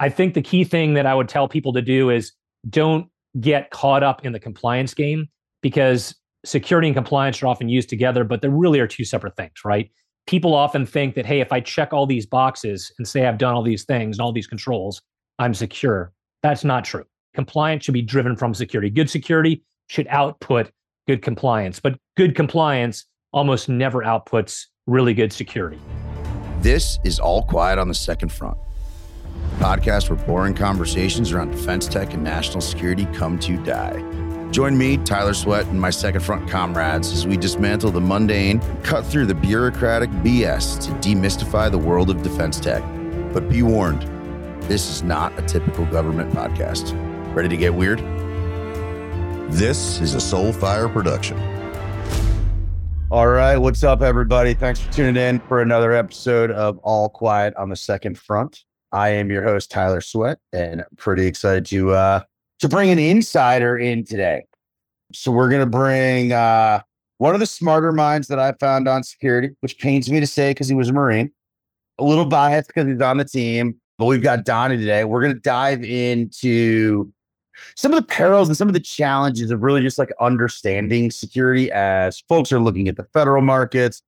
I think the key thing that I would tell people to do is don't get caught up in the compliance game because security and compliance are often used together, but they really are two separate things, right? People often think that, hey, if I check all these boxes and say I've done all these things and all these controls, I'm secure. That's not true. Compliance should be driven from security. Good security should output good compliance, but good compliance almost never outputs really good security. This is All Quiet on the Second Front, podcast where boring conversations around defense tech and national security come to die. Join me, Tyler Sweatt, and my second front comrades as we dismantle the mundane, cut through the bureaucratic BS to demystify the world of defense tech. But be warned, this is not a typical government podcast. Ready to get weird? This is a Soulfire production. All right, what's up, everybody? Thanks for tuning in for another episode of All Quiet on the Second Front. I am your host, Tyler Sweatt, and I'm pretty excited to uh, to bring an insider in today. So we're to bring uh, one of the smarter minds that I found on security, which pains me to say because he was a Marine. A little biased because he's on the team, but we've got Donnie today. We're to dive into some of the perils and some of the challenges of really just like understanding security as folks are looking at the federal markets,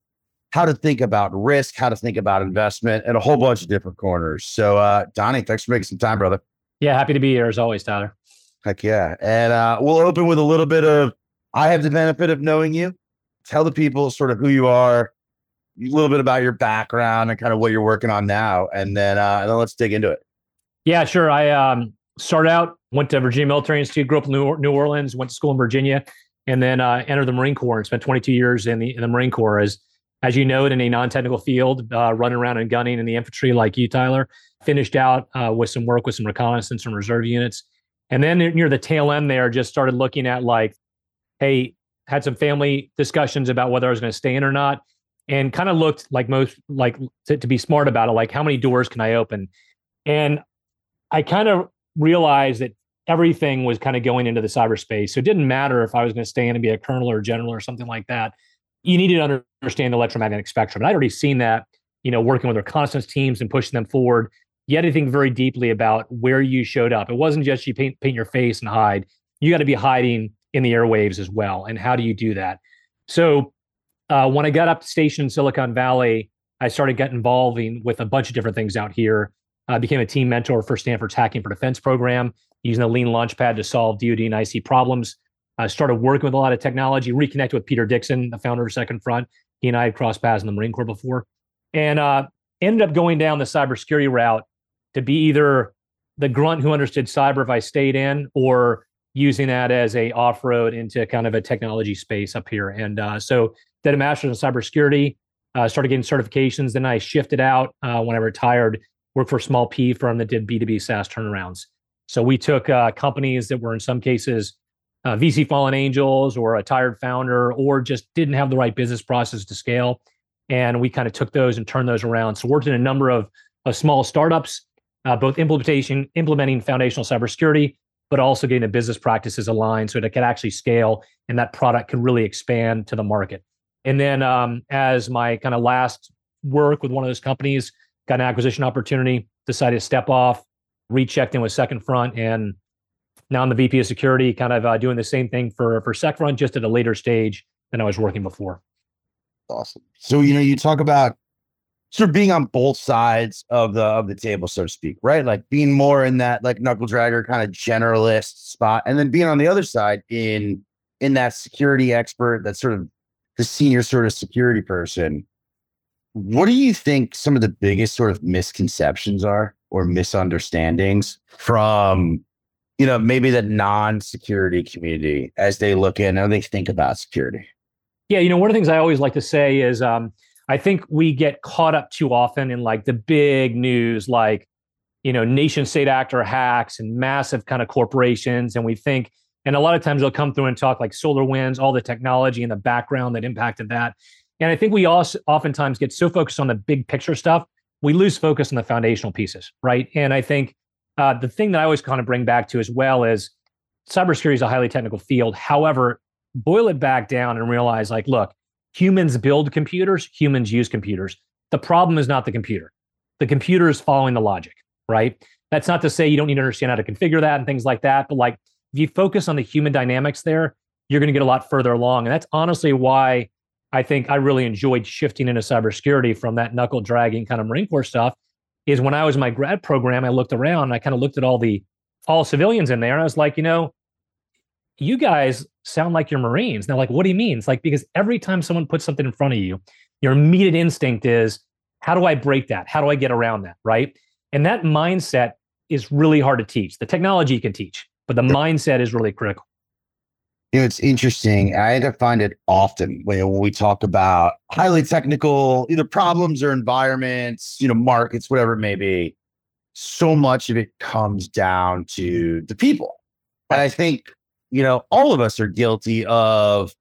how to think about risk, how to think about investment, and a whole bunch of different corners. So, uh, Donnie, thanks for making some time, brother. Yeah, happy to be here as always, Tyler. Heck yeah. And uh, we'll open with a little bit of I have the benefit of knowing you. Tell the people sort of who you are, a little bit about your background and kind of what you're working on now. And then uh, and then let's dig into it. Yeah, sure. I um, started out, went to Virginia Military Institute, grew up in New, New Orleans, went to school in Virginia, and then uh, entered the Marine Corps and spent 22 years in the in the Marine Corps as as you know, in a non-technical field, uh, running around and gunning in the infantry like you, Tyler. Finished out uh, with some work with some reconnaissance and reserve units, and then near the tail end there, just started looking at like, hey, had some family discussions about whether I was going to stay in or not, and kind of looked like most like to, to be smart about it, like how many doors can I open, and I kind of realized that everything was kind of going into the cyberspace. So it didn't matter if I was going to stay in and be a colonel or a general or something like that. You needed to understand the electromagnetic spectrum. And I'd already seen that, you know, working with our reconnaissance teams and pushing them forward you had to think very deeply about where you showed up. It wasn't just you paint, paint your face and hide. You got to be hiding in the airwaves as well. And how do you do that? So uh, when I got up to station in Silicon Valley, I started getting involved with a bunch of different things out here. I became a team mentor for Stanford's Hacking for Defense program, using the Lean Launchpad to solve DoD and IC problems. I started working with a lot of technology, reconnected with Peter Dixon, the founder of Second Front. He and I had crossed paths in the Marine Corps before, and uh, ended up going down the cybersecurity route to be either the grunt who understood cyber if I stayed in, or using that as a off road into kind of a technology space up here. And uh, so did a master's in cybersecurity, uh, started getting certifications. Then I shifted out uh, when I retired, worked for a small P firm that did B2B SaaS turnarounds. So we took uh, companies that were in some cases uh, VC fallen angels or a tired founder or just didn't have the right business process to scale. And we kind of took those and turned those around. So worked in a number of, of small startups uh, both implementation, implementing foundational cybersecurity, but also getting the business practices aligned so that it can actually scale and that product can really expand to the market. And then um, as my kind of last work with one of those companies, got an acquisition opportunity, decided to step off, rechecked in with Second Front, and now I'm the VP of Security, kind of uh, doing the same thing for for Front, just at a later stage than I was working before. Awesome. So you know, you talk about sort of being on both sides of the of the table, so to speak, right? Like being more in that like knuckle dragger kind of generalist spot, and then being on the other side in in that security expert, that sort of the senior sort of security person. What do you think some of the biggest sort of misconceptions are or misunderstandings from you know maybe the non-security community as they look in and they think about security? Yeah, you know, one of the things I always like to say is um, I think we get caught up too often in like the big news, like, you know, nation state actor hacks and massive kind of corporations. And we think, and a lot of times they'll come through and talk like SolarWinds, all the technology and the background that impacted that. And I think we also oftentimes get so focused on the big picture stuff, we lose focus on the foundational pieces, right? And I think uh, the thing that I always kind of bring back to as well is cybersecurity is a highly technical field. However, boil it back down and realize like, look, Humans build computers, humans use computers. The problem is not the computer. The computer is following the logic, right? That's not to say you don't need to understand how to configure that and things like that, but like if you focus on the human dynamics there, you're going to get a lot further along. And that's honestly why I think I really enjoyed shifting into cybersecurity from that knuckle dragging kind of Marine Corps stuff. Is when I was in my grad program, I looked around and I kind of looked at all the all civilians in there, and I was like, you know, you guys sound like you're Marines. Now, like, what do you mean? It's like because every time someone puts something in front of you, your immediate instinct is, how do I break that? How do I get around that? Right. And that mindset is really hard to teach. The technology you can teach, but the mindset is really critical. You know, it's interesting. I had to find it often when we talk about highly technical, either problems or environments, you know, markets, whatever it may be. So much of it comes down to the people. And I think, you know, all of us are guilty of,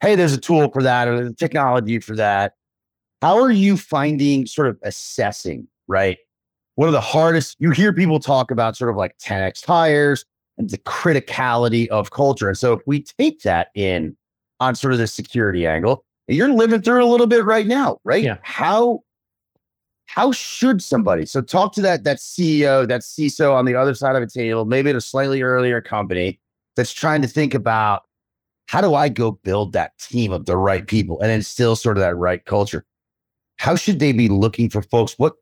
hey, there's a tool for that or there's technology for that. How are you finding sort of assessing, right? One of the hardest, you hear people talk about sort of like 10x hires, and the criticality of culture. And so if we take that in on sort of the security angle, you're living through a little bit right now, right? Yeah. How how should somebody so talk to that that CEO, that CISO on the other side of a table, maybe at a slightly earlier company that's trying to think about how do I go build that team of the right people and instill sort of that right culture? How should they be looking for folks? What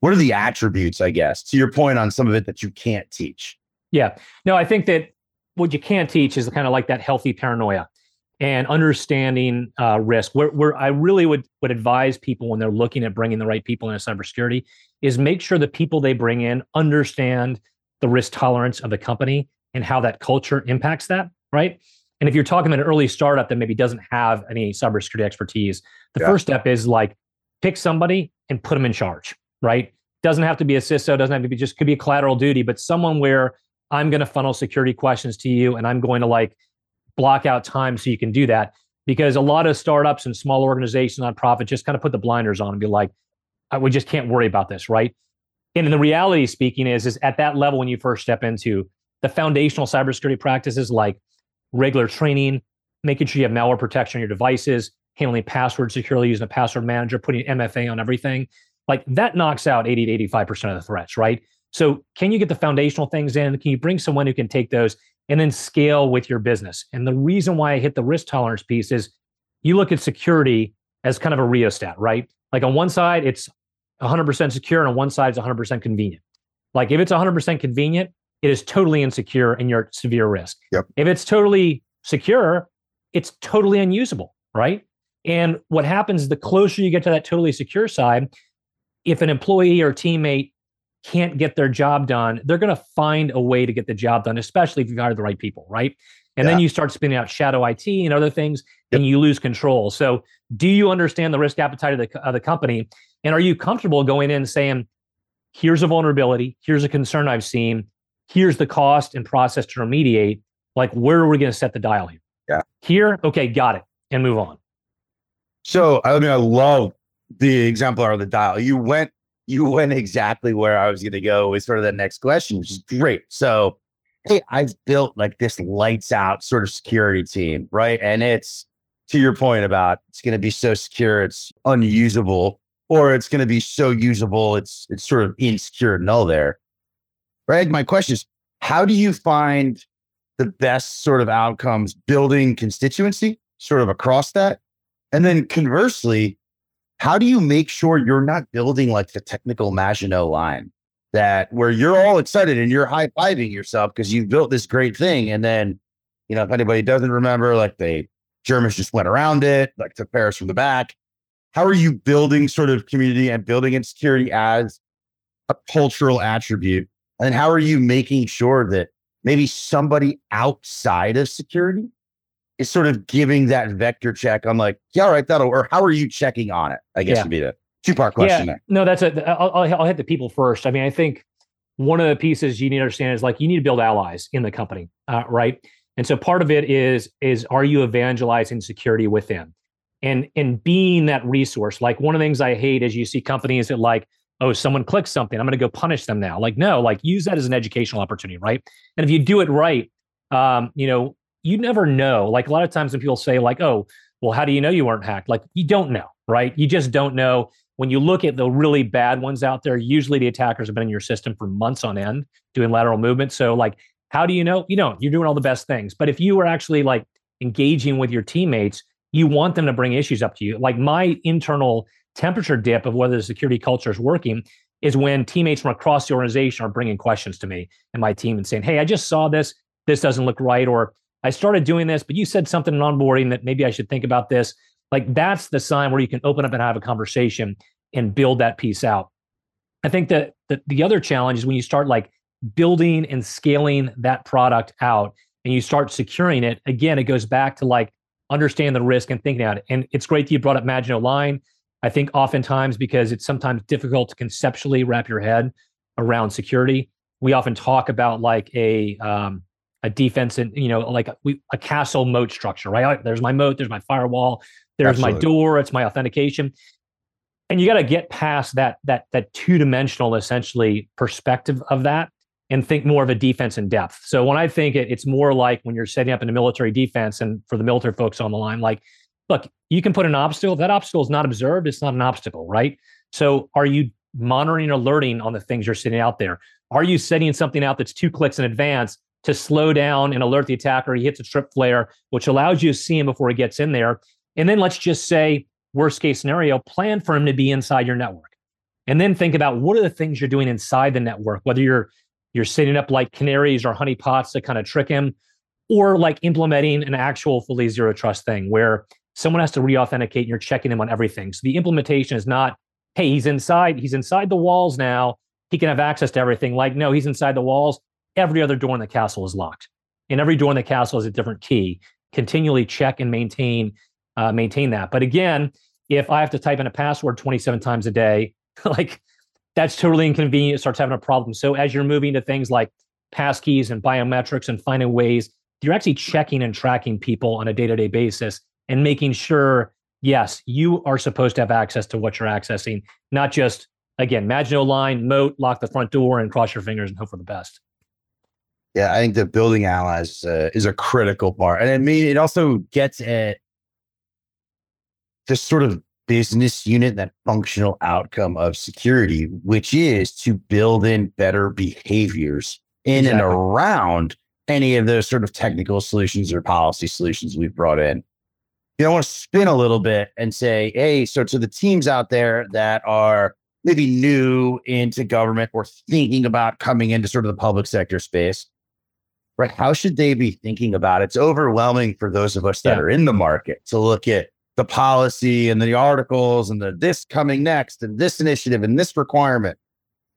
what are the attributes, I guess, to your point on some of it that you can't teach? Yeah. No, I think that what you can't teach is kind of like that healthy paranoia and understanding uh, risk. Where, where I really would would advise people when they're looking at bringing the right people into cybersecurity is make sure the people they bring in understand the risk tolerance of the company and how that culture impacts that. Right. And if you're talking about an early startup that maybe doesn't have any cybersecurity expertise, the yeah. first step is like pick somebody and put them in charge. Right. Doesn't have to be a CISO. Doesn't have to be just could be a collateral duty, but someone where I'm going to funnel security questions to you and I'm going to like block out time so you can do that. Because a lot of startups and small organizations, nonprofits just kind of put the blinders on and be like, we just can't worry about this, right? And the reality speaking is, is at that level when you first step into the foundational cybersecurity practices like regular training, making sure you have malware protection on your devices, handling passwords securely using a password manager, putting MFA on everything, like that knocks out 80 to 85% of the threats, right? So, can you get the foundational things in? Can you bring someone who can take those and then scale with your business? And the reason why I hit the risk tolerance piece is you look at security as kind of a rheostat, right? Like on one side, it's 100% secure, and on one side, it's 100% convenient. Like if it's 100% convenient, it is totally insecure and you're at severe risk. Yep. If it's totally secure, it's totally unusable, right? And what happens the closer you get to that totally secure side, if an employee or teammate can't get their job done, they're going to find a way to get the job done, especially if you hire the right people, right? And yeah. then you start spinning out shadow IT and other things, yep. and you lose control. So, do you understand the risk appetite of the, of the company? And are you comfortable going in and saying, here's a vulnerability, here's a concern I've seen, here's the cost and process to remediate? Like, where are we going to set the dial here? Yeah. Here, okay, got it, and move on. So, I mean, I love the example of the dial. You went you went exactly where I was going to go with sort of the next question, which is great. So, hey, I've built like this lights out sort of security team, right? And it's to your point about it's going to be so secure, it's unusable, or it's going to be so usable, it's it's sort of insecure, null there, right? My question is, how do you find the best sort of outcomes building constituency sort of across that? And then conversely, how do you make sure you're not building like the technical Maginot line that where you're all excited and you're high fiving yourself because you built this great thing. And then, you know, if anybody doesn't remember, like the Germans just went around it, like took Paris from the back. How are you building sort of community and building insecurity as a cultural attribute? And how are you making sure that maybe somebody outside of security is sort of giving that vector check. I'm like, yeah, all right, that'll, or how are you checking on it? I guess yeah. would be the two part question yeah. there. No, that's a, I'll, I'll hit the people first. I mean, I think one of the pieces you need to understand is like, you need to build allies in the company, uh, right? And so part of it is, is are you evangelizing security within? And, and being that resource, like one of the things I hate is you see companies that like, oh, someone clicks something, I'm going to go punish them now. Like, no, like use that as an educational opportunity, right? And if you do it right, um, you know, you never know. Like a lot of times when people say, like, oh, well, how do you know you weren't hacked? Like you don't know, right? You just don't know. when you look at the really bad ones out there, usually the attackers have been in your system for months on end doing lateral movement. So, like, how do you know? You know, you're doing all the best things. But if you are actually like engaging with your teammates, you want them to bring issues up to you. Like my internal temperature dip of whether the security culture is working is when teammates from across the organization are bringing questions to me and my team and saying, Hey, I just saw this. This doesn't look right. Or I started doing this, but you said something in onboarding that maybe I should think about this. Like that's the sign where you can open up and have a conversation and build that piece out. I think that the, the other challenge is when you start like building and scaling that product out and you start securing it, again, it goes back to like understand the risk and thinking about it. And it's great that you brought up Maginot Line. I think oftentimes because it's sometimes difficult to conceptually wrap your head around security. We often talk about like a um, a defense and you know like a, a castle moat structure, right? There's my moat, there's my firewall, there's Absolutely. my door, it's my authentication, and you got to get past that that that two dimensional essentially perspective of that and think more of a defense in depth. So when I think it, it's more like when you're setting up in a military defense, and for the military folks on the line, like look, you can put an obstacle. If that obstacle is not observed, it's not an obstacle, right? So are you monitoring and alerting on the things you're sitting out there? Are you setting something out that's two clicks in advance to slow down and alert the attacker? He hits a trip flare, which allows you to see him before he gets in there. And then let's just say, worst case scenario, plan for him to be inside your network. And then think about what are the things you're doing inside the network, whether you're you're setting up like canaries or honeypots to kind of trick him, or like implementing an actual fully zero trust thing where someone has to re-authenticate and you're checking him on everything. So the implementation is not, hey, he's inside, he's inside the walls now. He can have access to everything. Like, no, he's inside the walls. Every other door in the castle is locked. And every door in the castle has a different key. Continually check and maintain uh, maintain that. But again, if I have to type in a password 27 times a day, like that's totally inconvenient. It starts having a problem. So as you're moving to things like passkeys and biometrics and finding ways, you're actually checking and tracking people on a day-to-day basis and making sure, yes, you are supposed to have access to what you're accessing, not just again, Maginot line, moat, lock the front door, and cross your fingers and hope for the best. Yeah, I think the building allies uh, is a critical part, and I mean it also gets at this sort of business unit, that functional outcome of security, which is to build in better behaviors in exactly. and around any of those sort of technical solutions or policy solutions we've brought in you know, I want to spin a little bit and say, hey, so to the teams out there that are maybe new into government or thinking about coming into sort of the public sector space, right? How should they be thinking about it? It's overwhelming for those of us that yeah. are in the market to look at the policy and the articles and the this coming next and this initiative and this requirement.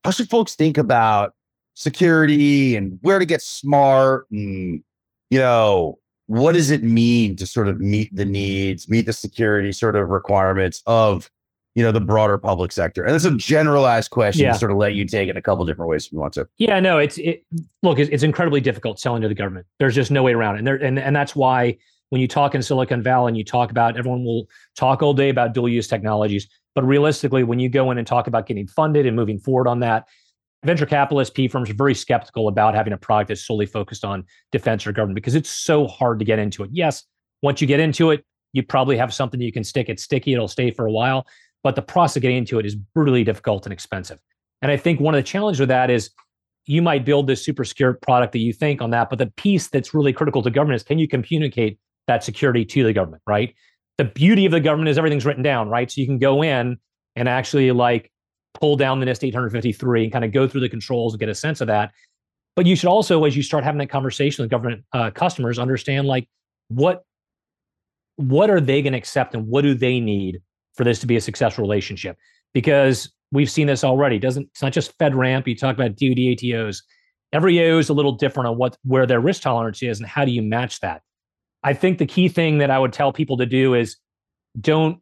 How should folks think about security and where to get smart and you know what does it mean to sort of meet the needs, meet the security sort of requirements of you know the broader public sector? And it's a generalized question yeah. to sort of let you take it a couple different ways if you want to. Yeah, no, it's it, look, it's, it's incredibly difficult selling to the government. There's just no way around it, and there and and that's why when you talk in Silicon Valley and you talk about everyone will talk all day about dual use technologies, but realistically, when you go in and talk about getting funded and moving forward on that, venture capitalists, P firms are very skeptical about having a product that's solely focused on defense or government because it's so hard to get into it. Yes, once you get into it, you probably have something you can stick. It's sticky, it'll stay for a while, but the process of getting into it is brutally difficult and expensive. And I think one of the challenges with that is you might build this super secure product that you think on that, but the piece that's really critical to government is can you communicate that security to the government, right? The beauty of the government is everything's written down, right? So you can go in and actually like pull down the NIST 853 and kind of go through the controls and get a sense of that. But you should also, as you start having that conversation with government uh, customers, understand like what what are they going to accept and what do they need for this to be a successful relationship? Because we've seen this already. It doesn't it's not just FedRAMP. You talk about DoD ATOs. Every AO is a little different on what where their risk tolerance is and how do you match that. I think the key thing that I would tell people to do is don't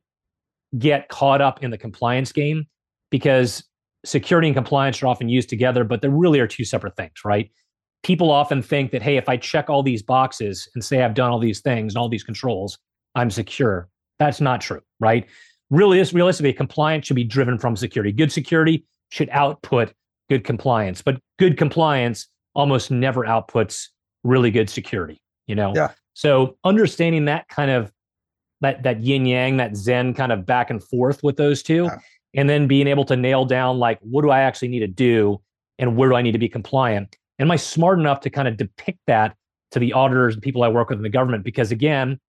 get caught up in the compliance game because security and compliance are often used together, but they really are two separate things, right? People often think that, hey, if I check all these boxes and say I've done all these things and all these controls, I'm secure. That's not true, right? Really, is realistically, compliance should be driven from security. Good security should output good compliance, but good compliance almost never outputs really good security, you know? Yeah. So understanding that kind of that that yin yang, that zen kind of back and forth with those two, yeah and then being able to nail down like what do I actually need to do and where do I need to be compliant? And am I smart enough to kind of depict that to the auditors and people I work with in the government? Because again,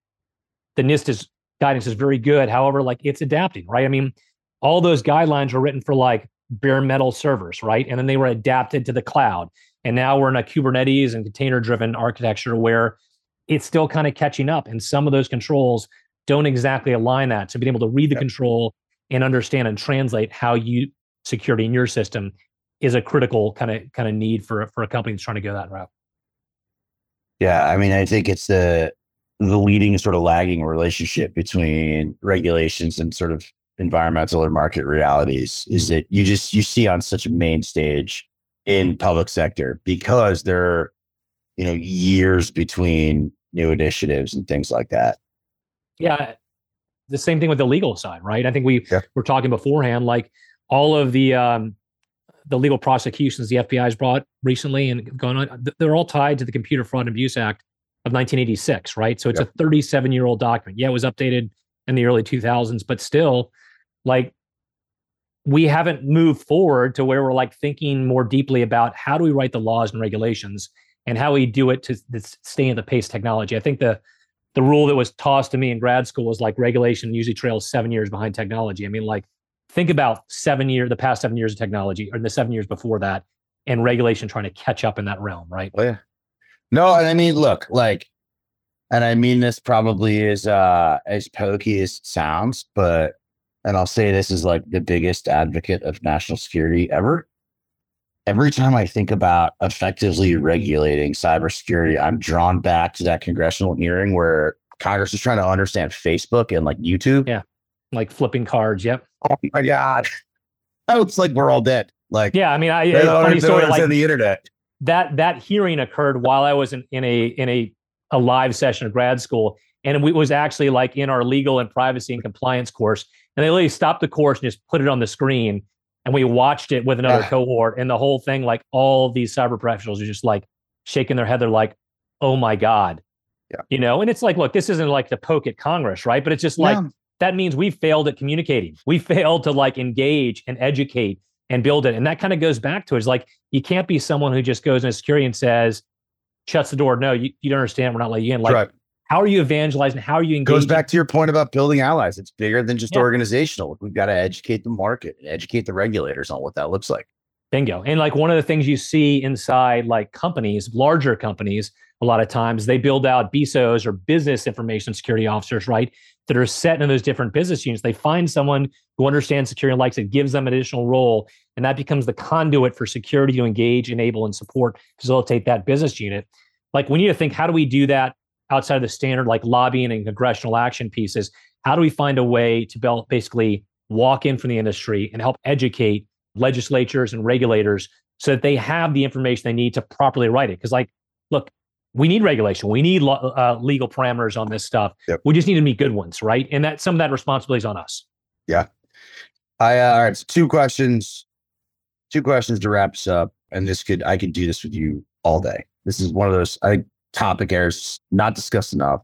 the NIST is guidance is very good. However, like it's adapting, right? I mean, all those guidelines were written for like bare metal servers, right? And then they were adapted to the cloud. And now we're in a Kubernetes and container driven architecture where it's still kind of catching up. And some of those controls don't exactly align that. So being able to read the yep. control and understand and translate how you security in your system is a critical kind of kind of need for for a company that's trying to go that route. Yeah, I mean, I think it's the the leading sort of lagging relationship between regulations and sort of environmental or market realities is that you just you see on such a main stage in public sector because there are you know years between new initiatives and things like that. Yeah the same thing with the legal side right? I think we yeah. were talking beforehand like all of the um the legal prosecutions the fbi has brought recently and going on they're all tied to the computer fraud and abuse act of 1986 right so it's yeah. a 37 year old document yeah it was updated in the early 2000s but still like we haven't moved forward to where we're like thinking more deeply about how do we write the laws and regulations and how we do it to, to stay in the pace technology. I think the the rule that was tossed to me in grad school was like regulation usually trails seven years behind technology. I mean, like think about seven year the past seven years of technology or the seven years before that and regulation trying to catch up in that realm, right? Oh, yeah. No, and I mean, look, like, and I mean this probably is uh as pokey as it sounds, but and I'll say this is like the biggest advocate of national security ever. Every time I think about effectively regulating cybersecurity, I'm drawn back to that congressional hearing where Congress is trying to understand Facebook and like YouTube. Yeah. Like flipping cards. Yep. Oh my God. Oh, it's like we're all dead. Like, yeah, I mean, I, funny story, like the internet. That, that hearing occurred while I was in, in a, in a, a live session of grad school. And it was actually like in our legal and privacy and compliance course and they literally stopped the course and just put it on the screen. And we watched it with another cohort. And the whole thing, like all these cyber professionals are just like shaking their head. They're like, oh my God. Yeah. You know, and it's like, look, this isn't like the poke at Congress, right? But it's just like, yeah. that means we failed at communicating. We failed to like engage and educate and build it. And that kind of goes back to it. It's like, you can't be someone who just goes into security and says, shuts the door. No, you, you don't understand. We're not letting you in. Like, right. How are you evangelizing? How are you engaging? Goes back to your point about building allies. It's bigger than just yeah. organizational. We've got to educate the market, and educate the regulators on what that looks like. Bingo. And like one of the things you see inside like companies, larger companies, a lot of times they build out BISOs or business information security officers, right? That are set in those different business units. They find someone who understands security and likes it, gives them an additional role, and that becomes the conduit for security to engage, enable, and support, facilitate that business unit. Like we need to think, how do we do that outside of the standard like lobbying and congressional action pieces how do we find a way to basically walk in from the industry and help educate legislatures and regulators so that they have the information they need to properly write it because like look we need regulation we need uh, legal parameters on this stuff yep. we just need to meet good ones right and that some of that responsibility is on us yeah i uh, all right so two questions two questions to wrap us up and this could i could do this with you all day this is one of those i think topic areas not discussed enough.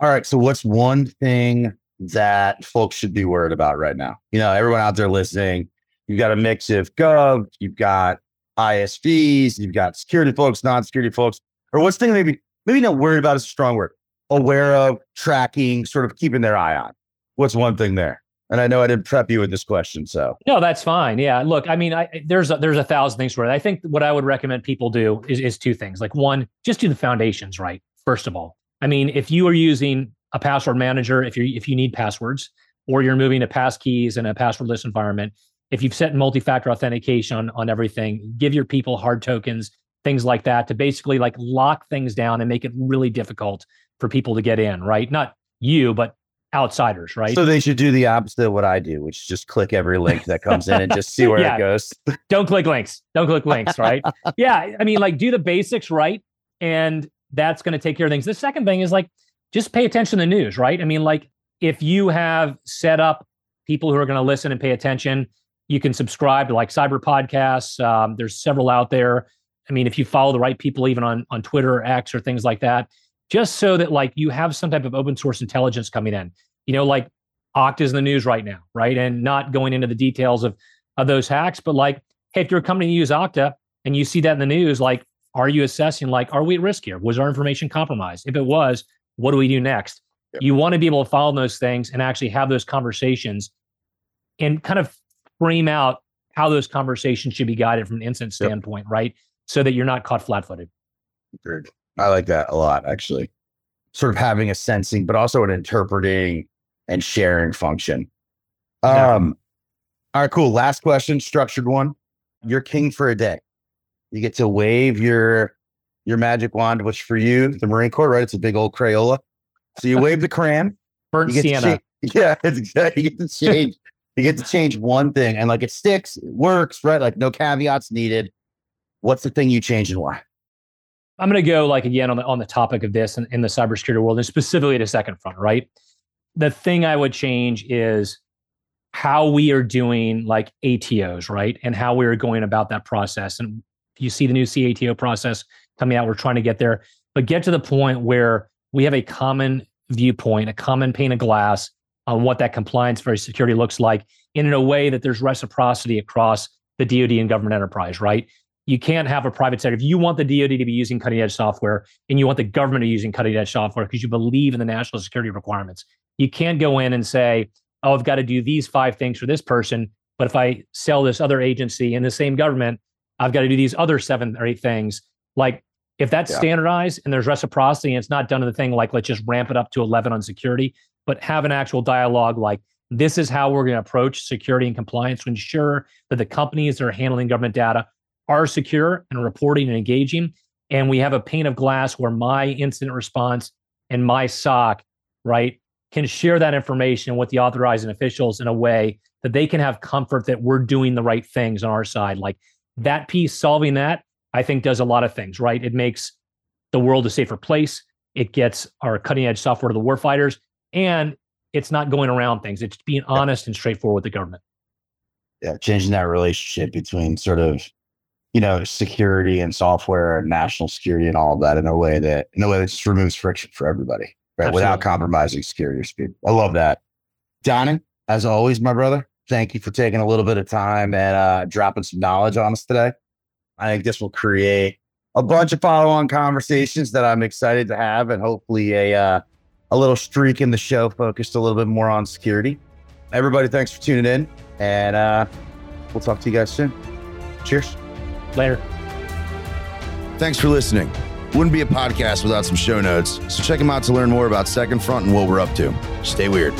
All right. So, what's one thing that folks should be worried about right now? You know, everyone out there listening, you've got a mix of gov, you've got ISVs, you've got security folks, non security folks. Or what's thing maybe, maybe not worried about is a strong word, aware of, tracking, sort of keeping their eye on. What's one thing there? And I know I didn't prep you with this question, so no, that's fine. Yeah, look, I mean, I, there's a, there's a thousand things for it. I think what I would recommend people do is is two things. Like one, just do the foundations right. First of all, I mean, if you are using a password manager, if you if you need passwords, or you're moving to pass keys in a passwordless environment, if you've set multi-factor authentication on, on everything, give your people hard tokens, things like that, to basically like lock things down and make it really difficult for people to get in. Right? Not you, but outsiders, right? So they should do the opposite of what I do, which is just click every link that comes in and just see where yeah. it goes. Don't click links. Don't click links, right? yeah. I mean, like do the basics right. And that's going to take care of things. The second thing is like just pay attention to the news, right? I mean, like if you have set up people who are going to listen and pay attention, you can subscribe to like cyber podcasts. Um, there's several out there. I mean, if you follow the right people, even on on Twitter or X or things like that, just so that like you have some type of open source intelligence coming in. You know, like Okta is in the news right now, right? And not going into the details of of those hacks, but like, hey, if you're a company you use Okta and you see that in the news, like, are you assessing like, are we at risk here? Was our information compromised? If it was, what do we do next? Yep. You want to be able to follow those things and actually have those conversations and kind of frame out how those conversations should be guided from an incident standpoint, yep. right? So that you're not caught flat footed. Good. I like that a lot, actually. Sort of having a sensing, but also an interpreting and sharing function. Um, all right, cool. Last question, structured one. You're king for a day. You get to wave your your magic wand, which for you, the Marine Corps, right? It's a big old Crayola. So you wave the crayon. Burnt sienna. Yeah, it's exactly. You get to change. you get to change one thing, and like it sticks, it works, right? Like no caveats needed. What's the thing you change and why? I'm going to go like again on the on the topic of this in, in the cybersecurity world, and specifically the second front, right? The thing I would change is how we are doing like ATOs, right? And how we are going about that process. And you see the new CATO process coming out. We're trying to get there, but get to the point where we have a common viewpoint, a common pane of glass on what that compliance for security looks like in a way that there's reciprocity across the DoD and government enterprise, right? You can't have a private sector. If you want the DoD to be using cutting edge software and you want the government to be using cutting edge software because you believe in the national security requirements, you can't go in and say, oh, I've got to do these five things for this person. But if I sell this other agency in the same government, I've got to do these other seven or eight things. Like if that's yeah. standardized and there's reciprocity and it's not done in the thing like let's just ramp it up to 11 on security, but have an actual dialogue like this is how we're going to approach security and compliance to ensure that the companies that are handling government data are secure and reporting and engaging. And we have a pane of glass where my incident response and my SOC, right, can share that information with the authorizing officials in a way that they can have comfort that we're doing the right things on our side. Like that piece, solving that, I think does a lot of things, right? It makes the world a safer place. It gets our cutting edge software to the warfighters, and it's not going around things. It's being honest and straightforward with the government. Yeah, changing that relationship between sort of, you know, security and software and national security and all of that in a way that in a way that just removes friction for everybody right? Without compromising security or speed. I love that. Donnie, as always, my brother, thank you for taking a little bit of time and uh, dropping some knowledge on us today. I think this will create a bunch of follow-on conversations that I'm excited to have, and hopefully a uh, a little streak in the show focused a little bit more on security. Everybody, thanks for tuning in, and uh, we'll talk to you guys soon. Cheers. Later. Thanks for listening. Wouldn't be a podcast without some show notes, so check them out to learn more about Second Front and what we're up to. Stay weird.